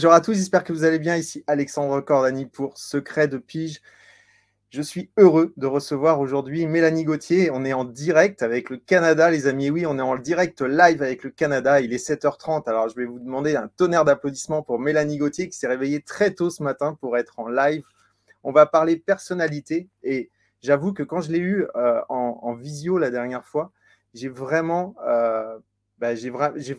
Bonjour à tous, j'espère que vous allez bien. Ici Alexandre Cordani pour Secret de Pige. Je suis heureux de recevoir aujourd'hui Mélanie Gauthier. On est en direct avec le Canada, les amis. Oui, on est en direct live avec le Canada. Il est 7h30. Alors, je vais vous demander un tonnerre d'applaudissements pour Mélanie Gauthier qui s'est réveillée très tôt ce matin pour être en live. On va parler personnalité. Et j'avoue que quand je l'ai eu euh, en, visio la dernière fois, j'ai vraiment euh, bah,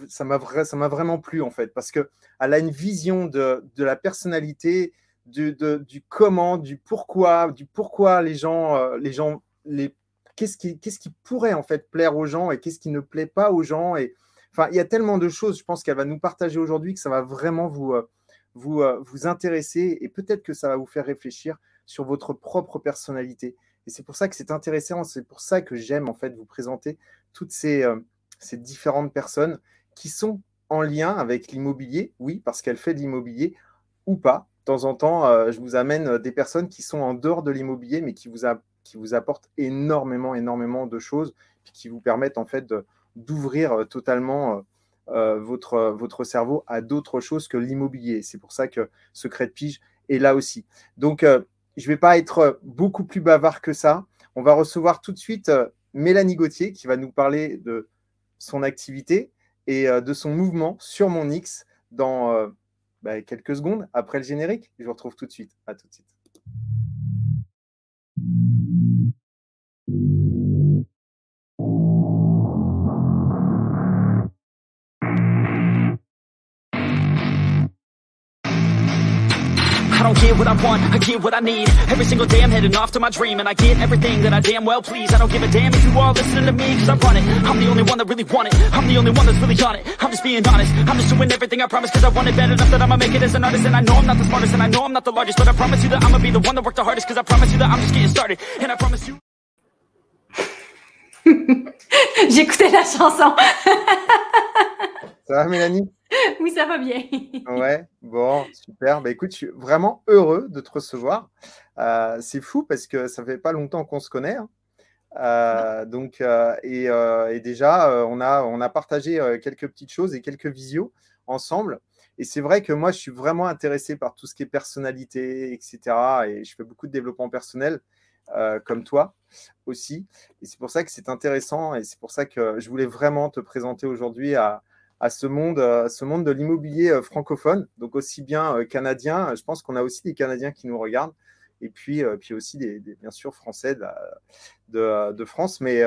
ça m'a vraiment plu en fait, parce qu'elle a une vision de, la personnalité, du, du, comment, du pourquoi, du pourquoi les gens, euh, les gens, les, qu'est-ce qui, qu'est-ce qui pourrait en fait plaire aux gens et qu'est-ce qui ne plaît pas aux gens. Et enfin, il y a tellement de choses, je pense qu'elle va nous partager aujourd'hui que ça va vraiment vous, euh, vous, euh, vous intéresser et peut-être que ça va vous faire réfléchir sur votre propre personnalité. Et c'est pour ça que c'est intéressant, c'est pour ça que j'aime en fait vous présenter toutes ces, ces différentes personnes qui sont en lien avec l'immobilier, oui, parce qu'elle fait de l'immobilier, ou pas. De temps en temps, euh, je vous amène euh, des personnes qui sont en dehors de l'immobilier, mais qui vous, qui vous apportent énormément, énormément de choses, qui vous permettent en fait d'ouvrir euh, totalement votre, votre cerveau à d'autres choses que l'immobilier. C'est pour ça que Secret de Pige est là aussi. Donc, je ne vais pas être beaucoup plus bavard que ça. On va recevoir tout de suite Mélanie Gauthier qui va nous parler de son activité et euh, de son mouvement sur mon X dans euh, bah, quelques secondes après le générique. Je vous retrouve tout de suite. À tout de suite. Get what I want, I get what I need. Every single day I'm heading off to my dream And I get everything that I damn well please. I don't give a damn if you all listening to me Cause I run it, I'm the only one that really want it. I'm the only one that's really on it. I'm just being honest, I'm just doing everything I promise Cause I want it bad enough that I'ma make it as an artist. And I know I'm not the smartest and I know I'm not the largest But I promise you that I'ma be the one that worked the hardest Cause I promise you that I'm just getting started. And I promise you J'écoutais la chanson. Ça va, Mélanie Oui, ça va bien. ouais, bon, super. Bah, écoute, je suis vraiment heureux de te recevoir. Euh, c'est fou parce que ça fait pas longtemps qu'on se connaît. Hein. Euh, donc, euh, et, déjà, on, a, on a partagé quelques petites choses et quelques visios ensemble. Et c'est vrai que moi, je suis vraiment intéressé par tout ce qui est personnalité, etc. Et je fais beaucoup de développement personnel, comme toi aussi. Et c'est pour ça que c'est intéressant et c'est pour ça que je voulais vraiment te présenter aujourd'hui à, à ce monde, euh, de l'immobilier euh, francophone, donc aussi bien euh, canadien. Je pense qu'on a aussi des Canadiens qui nous regardent, et puis, aussi des, bien sûr français de, France. Mais,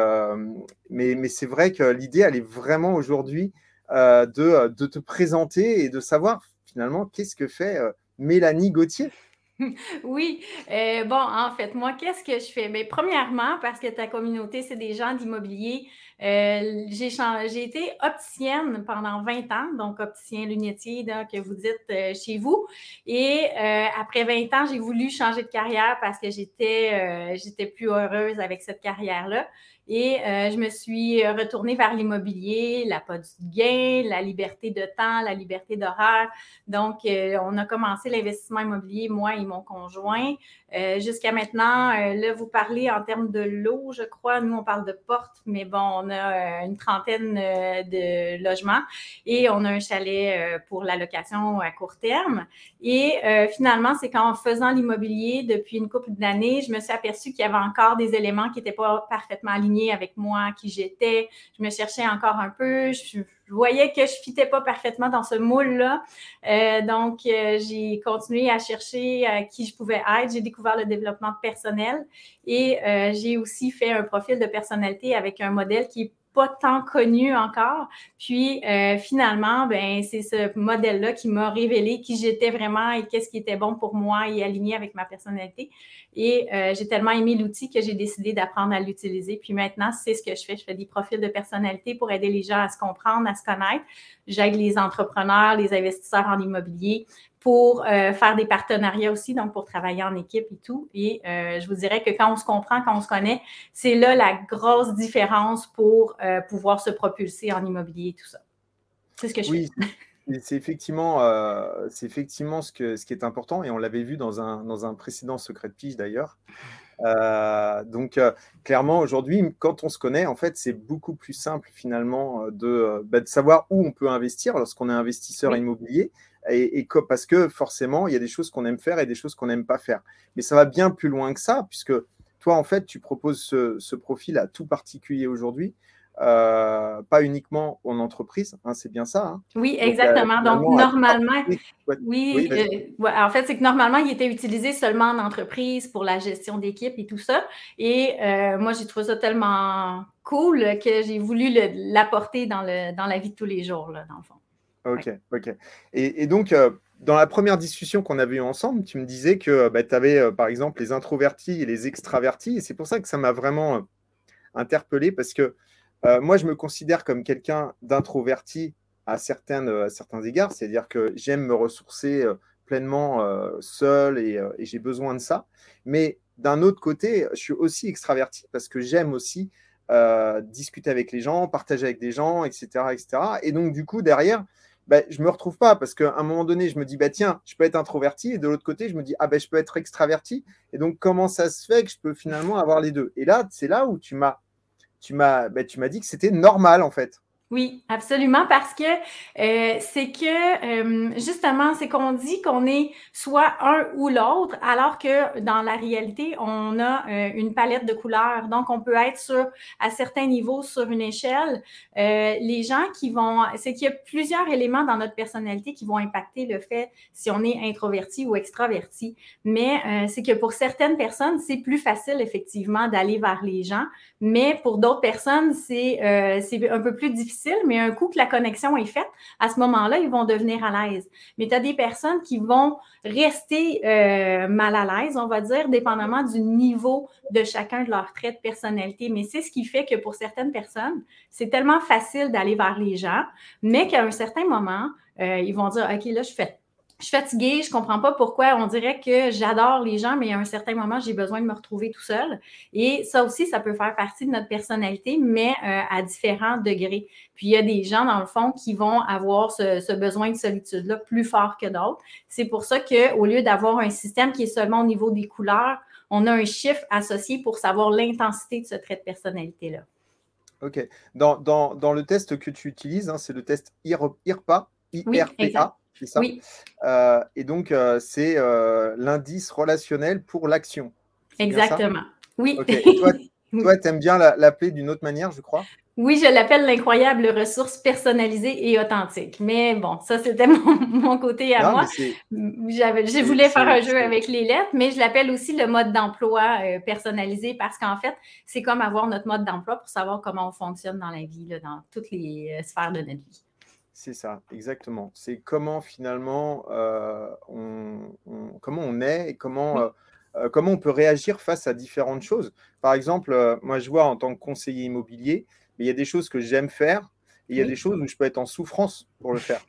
c'est vrai que l'idée, elle est vraiment aujourd'hui de te présenter et de savoir finalement qu'est-ce que fait Mélanie Gauthier. Oui, bon, en fait, moi, qu'est-ce que je fais? Ben, premièrement, parce que ta communauté, c'est des gens d'immobilier euh, j'ai été opticienne pendant 20 ans, donc opticien lunetier que vous dites euh, chez vous. Et euh, après 20 ans, j'ai voulu changer de carrière parce que j'étais j'étais plus heureuse avec cette carrière-là. Et euh, je me suis retournée vers l'immobilier, la pas du gain, la liberté de temps, la liberté d'horaire. Donc, euh, on a commencé l'investissement immobilier, moi et mon conjoint. Euh, jusqu'à maintenant, là, vous parlez en termes de l'eau, je crois. Nous, on parle de porte, mais bon, on a une trentaine de logements et on a un chalet pour la location à court terme. Et finalement, c'est qu'en faisant l'immobilier depuis une couple d'années, je me suis aperçue qu'il y avait encore des éléments qui n'étaient pas parfaitement alignés avec moi, qui j'étais. Je me cherchais encore un peu. Je, voyais que je fitais pas parfaitement dans ce moule-là. Euh, donc, euh, j'ai continué à chercher euh, qui je pouvais être. J'ai découvert le développement personnel et j'ai aussi fait un profil de personnalité avec un modèle qui est pas tant connu encore. Puis euh, finalement, ben c'est ce modèle-là qui m'a révélé qui j'étais vraiment et qu'est-ce qui était bon pour moi et aligné avec ma personnalité. Et euh, j'ai tellement aimé l'outil que j'ai décidé d'apprendre à l'utiliser. Puis maintenant, c'est ce que je fais. Je fais des profils de personnalité pour aider les gens à se comprendre, à se connaître. J'aide les entrepreneurs, les investisseurs en immobilier pour euh, faire des partenariats aussi, donc pour travailler en équipe et tout. Et euh, je vous dirais que quand on se comprend, quand on se connaît, c'est là la grosse différence pour euh, pouvoir se propulser en immobilier et tout ça. C'est ce que je oui. C'est effectivement, c'est effectivement ce, que, ce qui est important, et on l'avait vu dans un, dans un précédent secret de pige d'ailleurs. Euh, donc, euh, clairement, aujourd'hui, quand on se connaît, en fait, c'est beaucoup plus simple finalement de, bah, de, savoir où on peut investir lorsqu'on est investisseur immobilier. Et, et, parce que forcément, il y a des choses qu'on aime faire et des choses qu'on n'aime pas faire. Mais ça va bien plus loin que ça, puisque toi, en fait, tu proposes ce, ce profil à tout particulier aujourd'hui. Euh, pas uniquement en entreprise, hein, c'est bien ça. Hein. Oui, euh, exactement. Donc, normalement, oui, euh, en fait, c'est que normalement, il était utilisé seulement en entreprise pour la gestion d'équipe et tout ça. Et moi, j'ai trouvé ça tellement cool que j'ai voulu l'apporter dans, dans la vie de tous les jours, là, dans le fond. Ok, ok. Et, donc, dans la première discussion qu'on avait eue ensemble, tu me disais que bah, tu avais, par exemple, les introvertis et les extravertis. Et c'est pour ça que ça m'a vraiment interpellé parce que euh, moi, je me considère comme quelqu'un d'introverti à, certains égards, c'est-à-dire que j'aime me ressourcer euh, pleinement euh, seul et, j'ai besoin de ça. Mais d'un autre côté, je suis aussi extraverti parce que j'aime aussi discuter avec les gens, partager avec des gens, etc. etc. Et donc, du coup, derrière, ben, je ne me retrouve pas parce qu'à un moment donné, je me dis, bah, tiens, je peux être introverti, et de l'autre côté, je me dis, ah ben, je peux être extraverti. Et donc, comment ça se fait que je peux finalement avoir les deux? Et là, c'est là où tu m'as tu m'as bah, dit que c'était normal en fait. Oui, absolument, parce que euh, c'est que euh, justement, c'est qu'on dit qu'on est soit un ou l'autre, alors que dans la réalité, on a euh, une palette de couleurs. Donc, on peut être sur à certains niveaux sur une échelle. les gens qui vont, c'est qu'il y a plusieurs éléments dans notre personnalité qui vont impacter le fait si on est introverti ou extraverti. Mais c'est que pour certaines personnes, c'est plus facile effectivement d'aller vers les gens, mais pour d'autres personnes, c'est c'est un peu plus difficile mais un coup que la connexion est faite, à ce moment-là, ils vont devenir à l'aise. Mais tu as des personnes qui vont rester euh, mal à l'aise, on va dire, dépendamment du niveau de chacun de leurs traits de personnalité. Mais c'est ce qui fait que pour certaines personnes, c'est tellement facile d'aller vers les gens, mais qu'à un certain moment, euh, ils vont dire, OK, là, je fais je suis fatiguée, je ne comprends pas pourquoi. On dirait que j'adore les gens, mais à un certain moment, j'ai besoin de me retrouver tout seul. Et ça aussi, ça peut faire partie de notre personnalité, mais euh, à différents degrés. Puis il y a des gens, dans le fond, qui vont avoir ce, besoin de solitude-là plus fort que d'autres. C'est pour ça qu'au lieu d'avoir un système qui est seulement au niveau des couleurs, on a un chiffre associé pour savoir l'intensité de ce trait de personnalité-là. OK. Dans, le test que tu utilises, hein, c'est le test IRPA, IRPA ça oui. Euh, et donc, euh, c'est euh, l'indice relationnel pour l'action. Exactement. Oui. Toi, tu aimes bien l'appeler d'une autre manière, je crois? Oui, je l'appelle l'incroyable ressource personnalisée et authentique. Mais bon, ça, c'était mon, côté à moi. Je voulais faire un jeu avec les lettres, mais je l'appelle aussi le mode d'emploi personnalisé parce qu'en fait, c'est comme avoir notre mode d'emploi pour savoir comment on fonctionne dans la vie, dans toutes les sphères de notre vie. C'est ça, exactement. C'est comment finalement euh, on, comment on est et comment, euh, euh, comment on peut réagir face à différentes choses. Par exemple, moi je vois en tant que conseiller immobilier, il y a des choses que j'aime faire et il y a des choses où je peux être en souffrance pour le faire.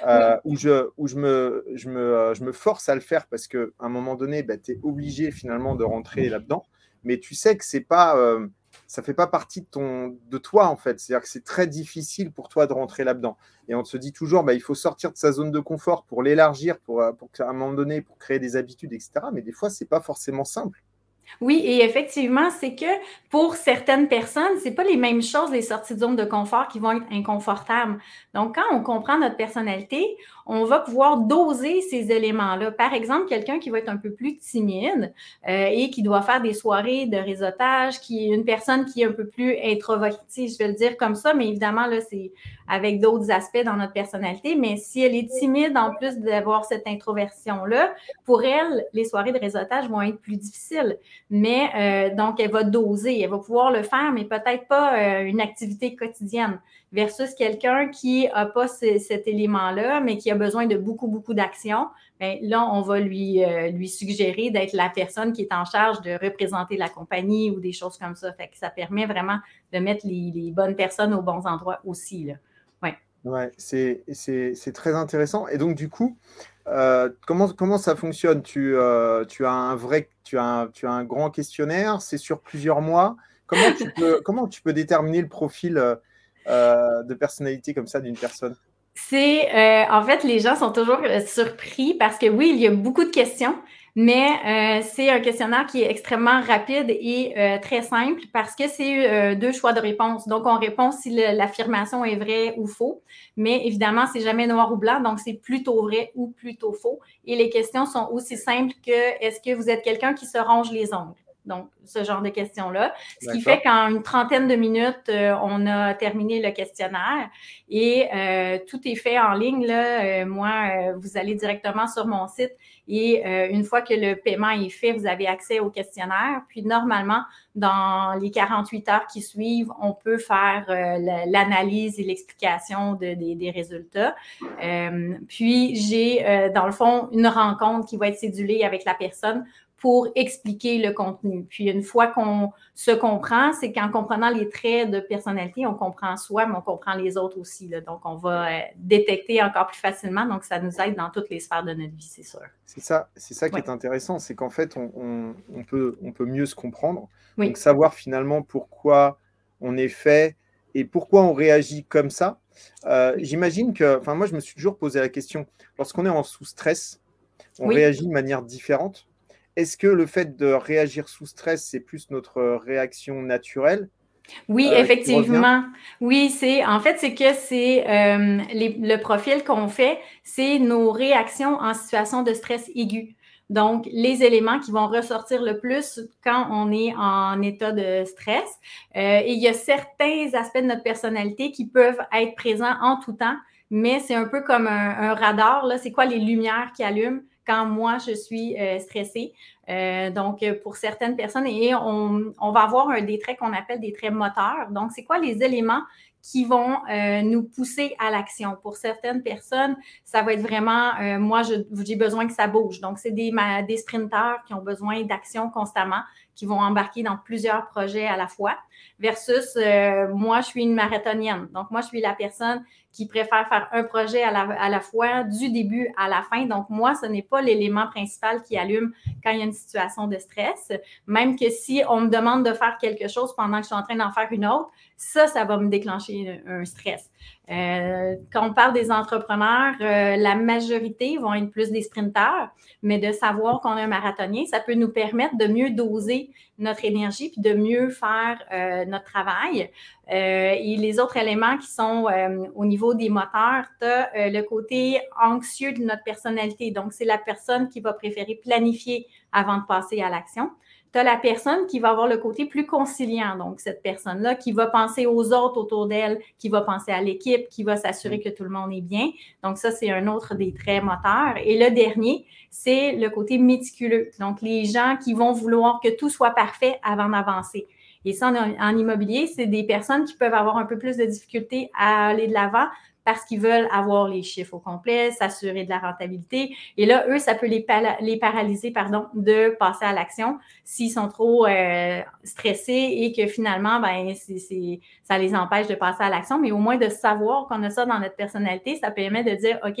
où, je, où je, me, je, me, je me force à le faire parce qu'à un moment donné, bah, tu es obligé finalement de rentrer là-dedans. Mais tu sais que c'est pas ça fait pas partie de, ton, de toi, en fait. C'est-à-dire que c'est très difficile pour toi de rentrer là-dedans. Et on se dit toujours, bah, il faut sortir de sa zone de confort pour l'élargir, pour, euh, pour à un moment donné, pour créer des habitudes, etc. Mais des fois, c'est pas forcément simple. Oui, et effectivement, c'est que pour certaines personnes, c'est pas les mêmes choses, les sorties de zone de confort qui vont être inconfortables. Donc, quand on comprend notre personnalité, on va pouvoir doser ces éléments-là. Par exemple, quelqu'un qui va être un peu plus timide euh, et qui doit faire des soirées de réseautage, qui est une personne qui est un peu plus introvertie, je vais le dire comme ça, mais évidemment, là, c'est avec d'autres aspects dans notre personnalité. Mais si elle est timide, en plus d'avoir cette introversion-là, pour elle, les soirées de réseautage vont être plus difficiles. Mais euh, donc, elle va doser, elle va pouvoir le faire, mais peut-être pas euh, une activité quotidienne versus quelqu'un qui n'a pas cet élément-là, mais qui a besoin de beaucoup, beaucoup d'action, bien, là, on va lui, euh, lui suggérer d'être la personne qui est en charge de représenter la compagnie ou des choses comme ça. Fait que ça permet vraiment de mettre les, bonnes personnes aux bons endroits aussi. Là. Ouais. Ouais, c'est très intéressant. Et donc, du coup, euh, comment, comment ça fonctionne? Tu, euh, tu, as un vrai, tu, as tu as un grand questionnaire, c'est sur plusieurs mois. Comment tu peux, comment tu peux déterminer le profil euh, de personnalité comme ça d'une personne? C'est, euh, en fait, les gens sont toujours euh, surpris parce que oui, il y a beaucoup de questions, mais c'est un questionnaire qui est extrêmement rapide et très simple parce que c'est deux choix de réponse. Donc, on répond si l'affirmation est vraie ou faux, mais évidemment, c'est jamais noir ou blanc, donc c'est plutôt vrai ou plutôt faux. Et les questions sont aussi simples que est-ce que vous êtes quelqu'un qui se ronge les ongles? Donc, ce genre de questions-là. Ce qui fait qu'en une trentaine de minutes, euh, on a terminé le questionnaire et euh, tout est fait en ligne. Là. Euh, moi, vous allez directement sur mon site et une fois que le paiement est fait, vous avez accès au questionnaire. Puis, normalement, dans les 48 heures qui suivent, on peut faire l'analyse et l'explication de, des résultats. puis, j'ai, dans le fond, une rencontre qui va être cédulée avec la personne pour expliquer le contenu. Puis une fois qu'on se comprend, c'est qu'en comprenant les traits de personnalité, on comprend soi, mais on comprend les autres aussi. Donc, on va euh, détecter encore plus facilement. Donc, ça nous aide dans toutes les sphères de notre vie, c'est sûr. C'est ça, c'est ça qui est intéressant, c'est qu'en fait, on, peut, on peut mieux se comprendre. Donc, savoir finalement pourquoi on est fait et pourquoi on réagit comme ça. Euh, j'imagine que, enfin, moi, je me suis toujours posé la question, lorsqu'on est en sous-stress, on réagit de manière différente est-ce que le fait de réagir sous stress, c'est plus notre réaction naturelle? Oui, euh, effectivement. Oui, c'est en fait c'est que c'est euh, le profil qu'on fait, c'est nos réactions en situation de stress aigu. Donc, les éléments qui vont ressortir le plus quand on est en état de stress. Euh, et il y a certains aspects de notre personnalité qui peuvent être présents en tout temps, mais c'est un peu comme un, un radar. Là, c'est quoi les lumières qui allument? Quand moi, je suis euh, stressée. Euh, donc, pour certaines personnes, et on, va avoir un, des traits qu'on appelle des traits moteurs. Donc, c'est quoi les éléments qui vont euh, nous pousser à l'action? Pour certaines personnes, ça va être vraiment, euh, moi, j'ai besoin que ça bouge. Donc, c'est des, des sprinteurs qui ont besoin d'action constamment, qui vont embarquer dans plusieurs projets à la fois, versus euh, moi, je suis une marathonienne. Donc, moi, je suis la personne qui préfère faire un projet à la, à la fois du début à la fin. Donc, moi, ce n'est pas l'élément principal qui allume quand il y a une situation de stress. Même que si on me demande de faire quelque chose pendant que je suis en train d'en faire une autre, ça, ça va me déclencher un stress. Euh, quand on parle des entrepreneurs, euh, la majorité vont être plus des sprinteurs, mais de savoir qu'on est un marathonien, ça peut nous permettre de mieux doser notre énergie puis de mieux faire euh, notre travail. et les autres éléments qui sont au niveau des moteurs, tu as le côté anxieux de notre personnalité. Donc, c'est la personne qui va préférer planifier avant de passer à l'action tu as la personne qui va avoir le côté plus conciliant. Donc, cette personne-là qui va penser aux autres autour d'elle, qui va penser à l'équipe, qui va s'assurer mm. que tout le monde est bien. Donc, ça, c'est un autre des traits moteurs. Et le dernier, c'est le côté méticuleux. Donc, les gens qui vont vouloir que tout soit parfait avant d'avancer. Et ça, en, immobilier, c'est des personnes qui peuvent avoir un peu plus de difficultés à aller de l'avant parce qu'ils veulent avoir les chiffres au complet, s'assurer de la rentabilité. Et là, eux, ça peut les, les paralyser pardon, de passer à l'action s'ils sont trop euh, stressés et que finalement, ben, ça les empêche de passer à l'action. Mais au moins de savoir qu'on a ça dans notre personnalité, ça permet de dire, OK,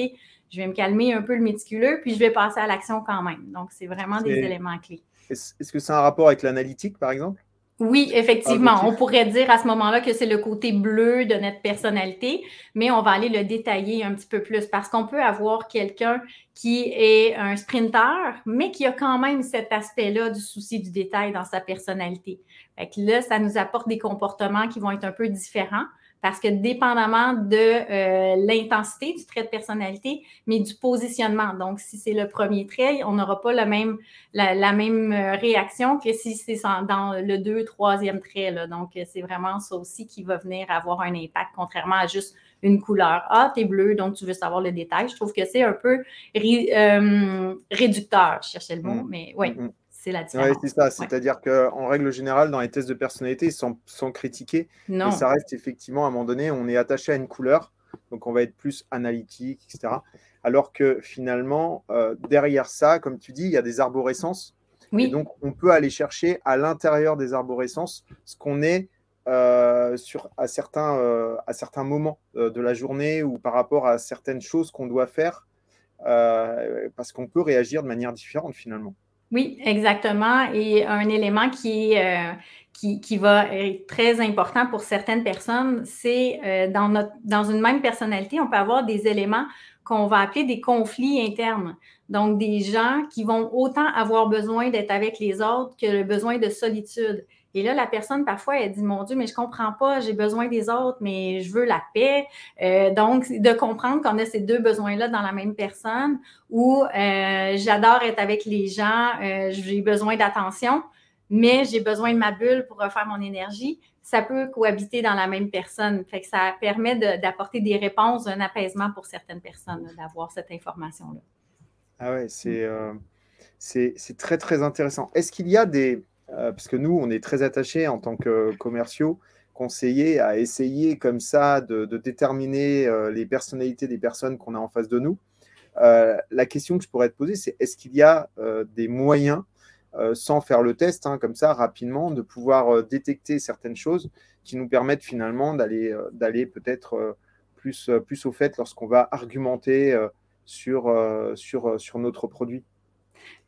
je vais me calmer un peu le méticuleux, puis je vais passer à l'action quand même. Donc, c'est vraiment des éléments clés. Est-ce que c'est un rapport avec l'analytique, par exemple? Oui, effectivement. On pourrait dire à ce moment-là que c'est le côté bleu de notre personnalité, mais on va aller le détailler un petit peu plus parce qu'on peut avoir quelqu'un qui est un sprinter, mais qui a quand même cet aspect-là du souci du détail dans sa personnalité. Fait que là, ça nous apporte des comportements qui vont être un peu différents parce que dépendamment de euh, l'intensité du trait de personnalité, mais du positionnement. Donc, si c'est le premier trait, on n'aura pas le même, la, même euh, réaction que si c'est dans le deux, troisième trait. Donc, c'est vraiment ça aussi qui va venir avoir un impact, contrairement à juste une couleur. Ah, t'es bleu, donc tu veux savoir le détail. Je trouve que c'est un peu euh, réducteur, je cherchais le mot, mm. mais oui. Mm, mm. C'est la différence. c'est ça. C'est-à-dire qu'en règle générale, dans les tests de personnalité, sans, sans critiquer, non. ça reste effectivement, à un moment donné, on est attaché à une couleur, donc on va être plus analytique, etc. Alors que finalement, euh, derrière ça, comme tu dis, il y a des arborescences. Oui. Et donc, on peut aller chercher à l'intérieur des arborescences ce qu'on est euh, sur, à, certains, euh, à certains moments de la journée ou par rapport à certaines choses qu'on doit faire, parce qu'on peut réagir de manière différente finalement. Oui, exactement. Et un élément qui est, qui, va être très important pour certaines personnes, c'est euh, dans, dans une même personnalité, on peut avoir des éléments qu'on va appeler des conflits internes. Donc, des gens qui vont autant avoir besoin d'être avec les autres que le besoin de solitude. Et là, la personne, parfois, elle dit, mon Dieu, mais je comprends pas, j'ai besoin des autres, mais je veux la paix. Euh, donc, de comprendre qu'on a ces deux besoins-là dans la même personne, ou euh, j'adore être avec les gens, j'ai besoin d'attention, mais j'ai besoin de ma bulle pour refaire mon énergie, ça peut cohabiter dans la même personne. Fait que ça permet d'apporter des réponses, un apaisement pour certaines personnes, d'avoir cette information-là. Ah ouais, c'est euh, c'est très, très intéressant. Est-ce qu'il y a des... Euh, parce que nous, on est très attachés en tant que commerciaux, conseillers, à essayer comme ça de, déterminer euh, les personnalités des personnes qu'on a en face de nous. la question que je pourrais te poser, c'est est-ce qu'il y a des moyens euh, sans faire le test, hein, comme ça, rapidement, de pouvoir euh, détecter certaines choses qui nous permettent finalement d'aller euh, d'aller peut-être plus, plus au fait lorsqu'on va argumenter sur, sur, sur notre produit?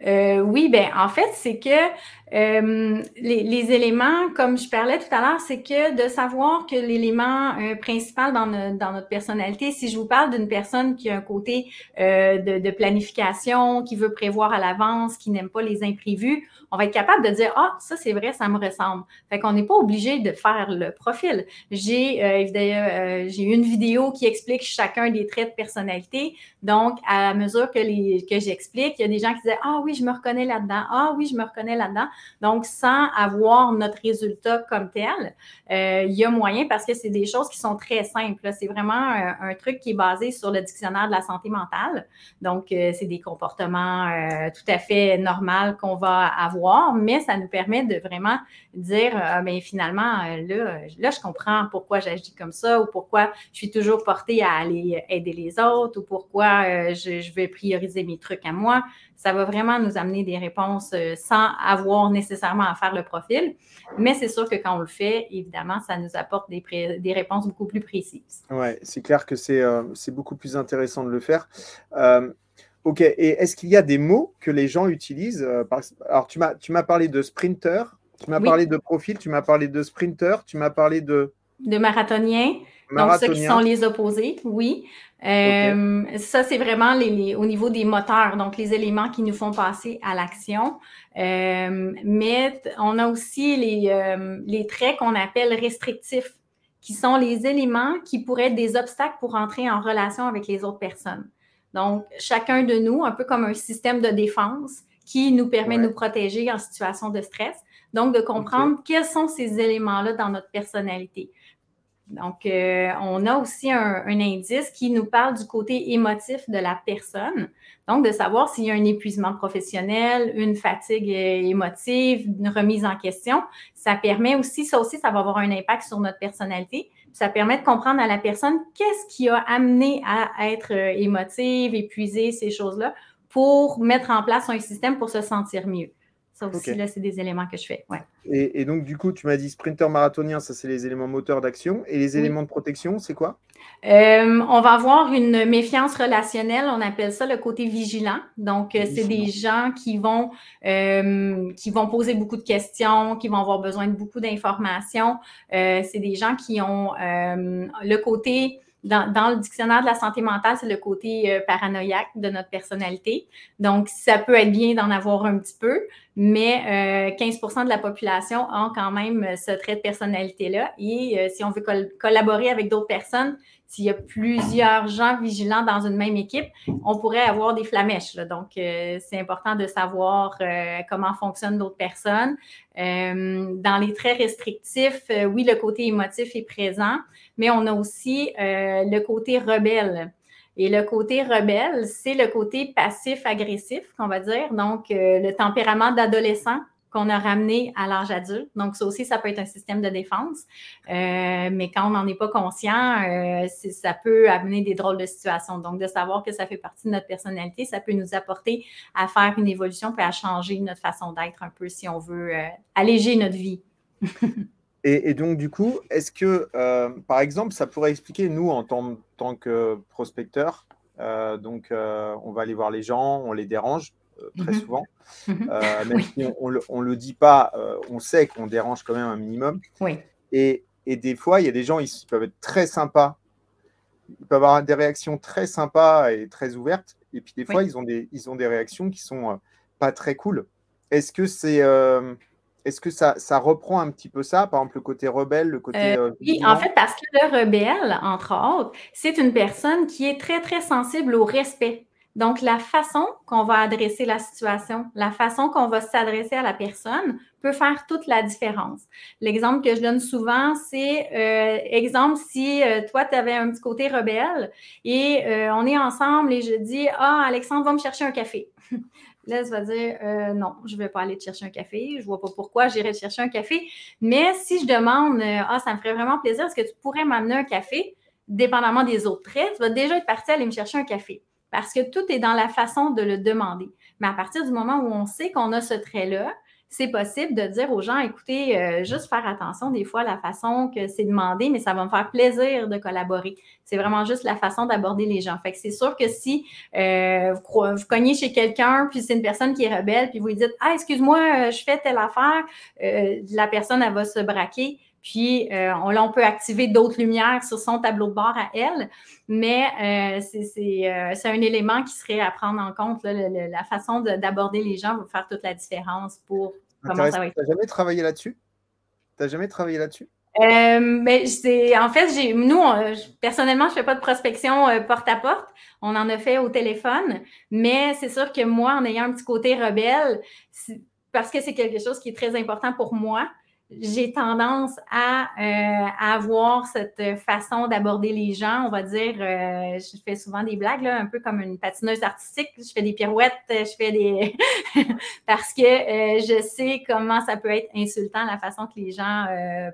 Oui, ben en fait, c'est que les, éléments, comme je parlais tout à l'heure, c'est que de savoir que l'élément principal dans, dans, notre personnalité, si je vous parle d'une personne qui a un côté de, de, planification, qui veut prévoir à l'avance, qui n'aime pas les imprévus, on va être capable de dire ah ça c'est vrai ça me ressemble. Fait qu'on n'est pas obligé de faire le profil. J'ai euh, euh, j'ai une vidéo qui explique chacun des traits de personnalité. Donc à mesure que les que j'explique il y a des gens qui disent ah oui je me reconnais là-dedans. Ah oui je me reconnais là-dedans. Donc sans avoir notre résultat comme tel euh, il y a moyen parce que c'est des choses qui sont très simples c'est vraiment un, truc qui est basé sur le dictionnaire de la santé mentale. Donc c'est des comportements tout à fait normaux qu'on va avoir mais ça nous permet de vraiment dire, ah, ben, finalement, euh, là, là, je comprends pourquoi j'agis comme ça ou pourquoi je suis toujours portée à aller aider les autres ou pourquoi euh, je, vais prioriser mes trucs à moi. Ça va vraiment nous amener des réponses euh, sans avoir nécessairement à faire le profil. Mais c'est sûr que quand on le fait, évidemment, ça nous apporte des, des réponses beaucoup plus précises. Oui, c'est clair que c'est beaucoup plus intéressant de le faire. Ok, et est-ce qu'il y a des mots que les gens utilisent euh, Alors, tu m'as, tu m'as parlé de sprinter, tu m'as parlé de profil, tu m'as parlé de sprinter, tu m'as parlé de... De marathonien, donc ceux qui sont les opposés, oui. Euh, ça, c'est vraiment les, au niveau des moteurs, donc les éléments qui nous font passer à l'action. Euh, mais on a aussi les, les traits qu'on appelle restrictifs, qui sont les éléments qui pourraient être des obstacles pour entrer en relation avec les autres personnes. Donc, chacun de nous, un peu comme un système de défense qui nous permet de nous protéger en situation de stress. Donc, de comprendre quels sont ces éléments-là dans notre personnalité. Donc, euh, on a aussi un, indice qui nous parle du côté émotif de la personne. Donc, de savoir s'il y a un épuisement professionnel, une fatigue euh, émotive, une remise en question. Ça permet aussi, ça aussi, ça va avoir un impact sur notre personnalité ça permet de comprendre à la personne qu'est-ce qui a amené à être euh, émotive, épuisée, ces choses-là, pour mettre en place un système pour se sentir mieux. Ça aussi, là, c'est des éléments que je fais. Ouais. Et, donc, du coup, tu m'as dit sprinter marathonien, ça, c'est les éléments moteurs d'action. Et les éléments de protection, c'est quoi? Euh, on va avoir une méfiance relationnelle, on appelle ça le côté vigilant. Donc, euh, c'est des gens qui vont, euh, qui vont poser beaucoup de questions, qui vont avoir besoin de beaucoup d'informations. c'est des gens qui ont le côté dans, le dictionnaire de la santé mentale, c'est le côté euh, paranoïaque de notre personnalité. Donc, ça peut être bien d'en avoir un petit peu, mais 15% euh, de la population ont quand même ce trait de personnalité-là. Et euh, si on veut collaborer avec d'autres personnes, s'il y a plusieurs gens vigilants dans une même équipe, on pourrait avoir des flamèches. Donc, c'est important de savoir comment fonctionnent d'autres personnes. dans les traits restrictifs, oui, le côté émotif est présent, mais on a aussi euh, le côté rebelle. Et le côté rebelle, c'est le côté passif-agressif, qu'on va dire, donc euh, le tempérament d'adolescent qu'on a ramené à l'âge adulte. Donc, ça aussi, ça peut être un système de défense. Euh, mais quand on n'en est pas conscient, ça peut amener des drôles de situations. Donc, de savoir que ça fait partie de notre personnalité, ça peut nous apporter à faire une évolution puis à changer notre façon d'être un peu si on veut alléger notre vie. Et, donc, du coup, est-ce que, euh, par exemple, ça pourrait expliquer, nous, en tant, que prospecteurs, euh, donc euh, on va aller voir les gens, on les dérange, très mhm. souvent. Mhm. même si on ne le, dit pas, on sait qu'on dérange quand même un minimum. Oui. Et, et, des fois, il y a des gens, ils, peuvent être très sympas. Ils peuvent avoir des réactions très sympas et très ouvertes. Et puis des fois, ils, ont des, ils ont des réactions qui sont pas très cool. Est-ce que c'est est-ce que ça, ça, reprend un petit peu ça, par exemple le côté rebelle, le côté... Euh, oui, en fait, parce que le rebelle, entre autres, c'est une personne qui est très, très sensible au respect. Donc, la façon qu'on va adresser la situation, la façon qu'on va s'adresser à la personne peut faire toute la différence. L'exemple que je donne souvent, c'est, euh, exemple, si euh, toi, tu avais un petit côté rebelle et on est ensemble et je dis, ah, Alexandre, va me chercher un café. Là, va dire euh, non, je ne vais pas aller te chercher un café, je ne vois pas pourquoi j'irais te chercher un café. Mais si je demande euh, Ah, ça me ferait vraiment plaisir, est-ce que tu pourrais m'amener un café, dépendamment des autres traits, tu vas déjà être parti aller me chercher un café. Parce que tout est dans la façon de le demander. Mais à partir du moment où on sait qu'on a ce trait-là, c'est possible de dire aux gens, écoutez, euh, juste faire attention des fois à la façon que c'est demandé, mais ça va me faire plaisir de collaborer. C'est vraiment juste la façon d'aborder les gens. Fait que c'est sûr que si euh, vous, cognez chez quelqu'un, puis c'est une personne qui est rebelle, puis vous lui dites, ah, excuse-moi, euh, je fais telle affaire, la personne, elle va se braquer. Puis, on, on, peut activer d'autres lumières sur son tableau de bord à elle, mais c'est un élément qui serait à prendre en compte. la façon d'aborder les gens va faire toute la différence pour tu n'as jamais travaillé là-dessus? Tu n'as jamais travaillé là-dessus? Euh, mais en fait, nous, personnellement, je ne fais pas de prospection euh, porte à porte. On en a fait au téléphone, mais c'est sûr que moi, en ayant un petit côté rebelle, parce que c'est quelque chose qui est très important pour moi, j'ai tendance à, euh, avoir cette façon d'aborder les gens. On va dire, euh, je fais souvent des blagues, là, un peu comme une patineuse artistique. Je fais des pirouettes, je fais des. Parce que euh, je sais comment ça peut être insultant, la façon que les gens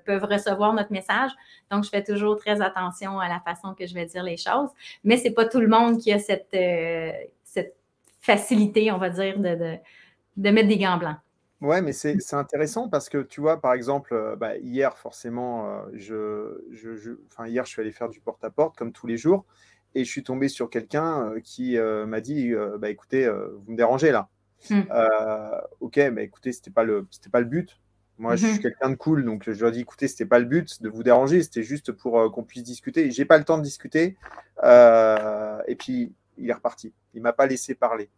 peuvent recevoir notre message. Donc, je fais toujours très attention à la façon que je vais dire les choses. Mais c'est pas tout le monde qui a cette, cette facilité, on va dire, de, de mettre des gants blancs. Ouais, mais c'est intéressant parce que tu vois, par exemple, euh, bah, hier, forcément, euh, je, je, enfin, hier, je suis allé faire du porte-à-porte comme tous les jours et je suis tombé sur quelqu'un euh, qui m'a dit bah, écoutez, vous me dérangez là. Mmh. ok, mais écoutez, c'était pas le, c'était pas le but. Moi, je suis mmh quelqu'un de cool, donc je lui ai dit écoutez, c'était pas le but de vous déranger, c'était juste pour qu'on puisse discuter. J'ai pas le temps de discuter. et puis, il est reparti. Il m'a pas laissé parler.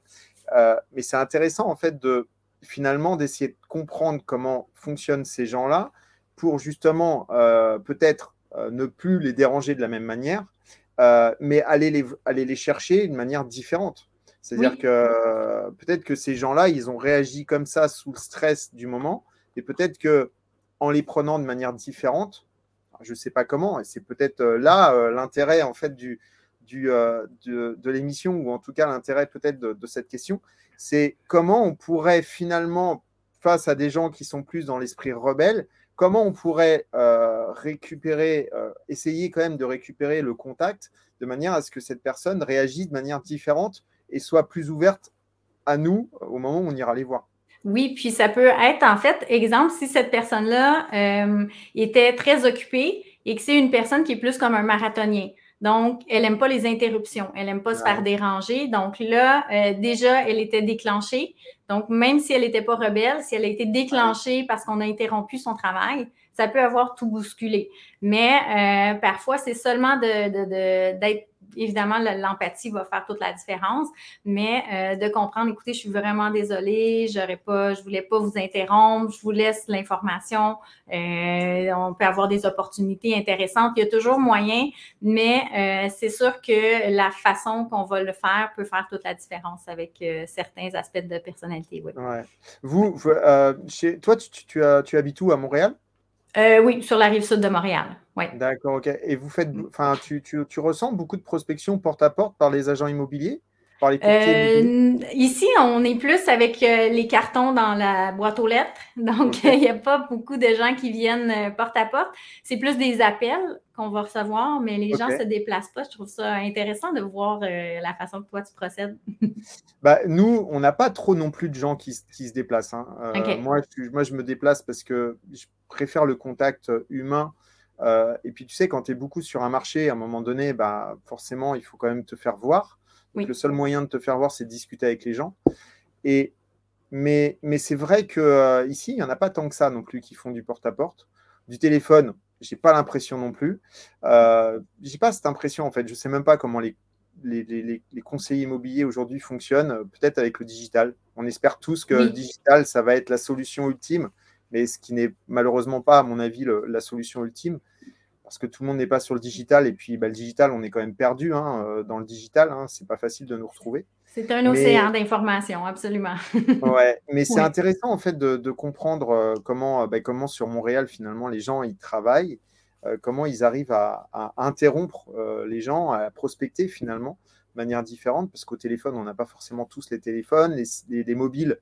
mais c'est intéressant en fait de finalement d'essayer de comprendre comment fonctionnent ces gens-là pour justement euh, peut-être euh, ne plus les déranger de la même manière, euh, mais aller les, aller les chercher d'une manière différente. C'est-à-dire que peut-être que ces gens-là, ils ont réagi comme ça sous le stress du moment, et peut-être que en les prenant de manière différente, je ne sais pas comment, et c'est peut-être là l'intérêt en fait du, du de, l'émission, ou en tout cas l'intérêt peut-être de, cette question, c'est comment on pourrait finalement, face à des gens qui sont plus dans l'esprit rebelle, comment on pourrait euh, récupérer, euh, essayer quand même de récupérer le contact de manière à ce que cette personne réagisse de manière différente et soit plus ouverte à nous au moment où on ira les voir. Oui, puis ça peut être en fait, exemple, si cette personne-là euh, était très occupée et que c'est une personne qui est plus comme un marathonien. Donc, elle n'aime pas les interruptions. Elle n'aime pas se faire déranger. Donc là, euh, déjà, elle était déclenchée. Donc, même si elle n'était pas rebelle, si elle a été déclenchée parce qu'on a interrompu son travail, ça peut avoir tout bousculé. Mais euh, parfois, c'est seulement d'être de, de, évidemment, l'empathie va faire toute la différence, mais euh, de comprendre, écoutez, je suis vraiment désolée, j'aurais pas, je voulais pas vous interrompre, je vous laisse l'information, euh, on peut avoir des opportunités intéressantes, il y a toujours moyen, mais euh, c'est sûr que la façon qu'on va le faire peut faire toute la différence avec certains aspects de personnalité. Ouais. Vous, chez, toi, tu, tu habites où à Montréal? oui, sur la rive sud de Montréal. D'accord, ok. Et vous faites, mmh. enfin, tu, tu, tu, ressens beaucoup de prospection porte à porte par les agents immobiliers? Par les euh, Ici, on est plus avec euh, les cartons dans la boîte aux lettres. Donc, il n'y a pas beaucoup de gens qui viennent euh, porte à porte. C'est plus des appels qu'on va recevoir, mais les gens ne se déplacent pas. Je trouve ça intéressant de voir la façon que toi, tu procèdes. bah, nous, on n'a pas trop non plus de gens qui, qui se déplacent. Hein. moi, je, moi, je me déplace parce que je préfère le contact humain euh, et puis, tu sais, quand tu es beaucoup sur un marché, à un moment donné, bah, forcément, il faut quand même te faire voir. le seul moyen de te faire voir, c'est de discuter avec les gens. Et, mais mais c'est vrai que ici, il n'y en a pas tant que ça non plus qui font du porte-à-porte. Du téléphone, j'ai pas l'impression non plus. Euh, j'ai pas cette impression en fait. Je sais même pas comment les, les, les, les conseillers immobiliers aujourd'hui fonctionnent. Peut-être avec le digital. On espère tous que le digital, ça va être la solution ultime, mais ce qui n'est malheureusement pas, à mon avis, la solution ultime. Parce que tout le monde n'est pas sur le digital. Et puis, bah, le digital, on est quand même perdu hein, euh, dans le digital. Hein, c'est pas facile de nous retrouver. C'est un océan d'informations, absolument. ouais, mais c'est intéressant en fait de, comprendre euh, comment, euh, bah, comment sur Montréal finalement les gens ils travaillent, euh, comment ils arrivent à, interrompre les gens, à prospecter finalement de manière différente, parce qu'au téléphone on n'a pas forcément tous les téléphones, les, mobiles,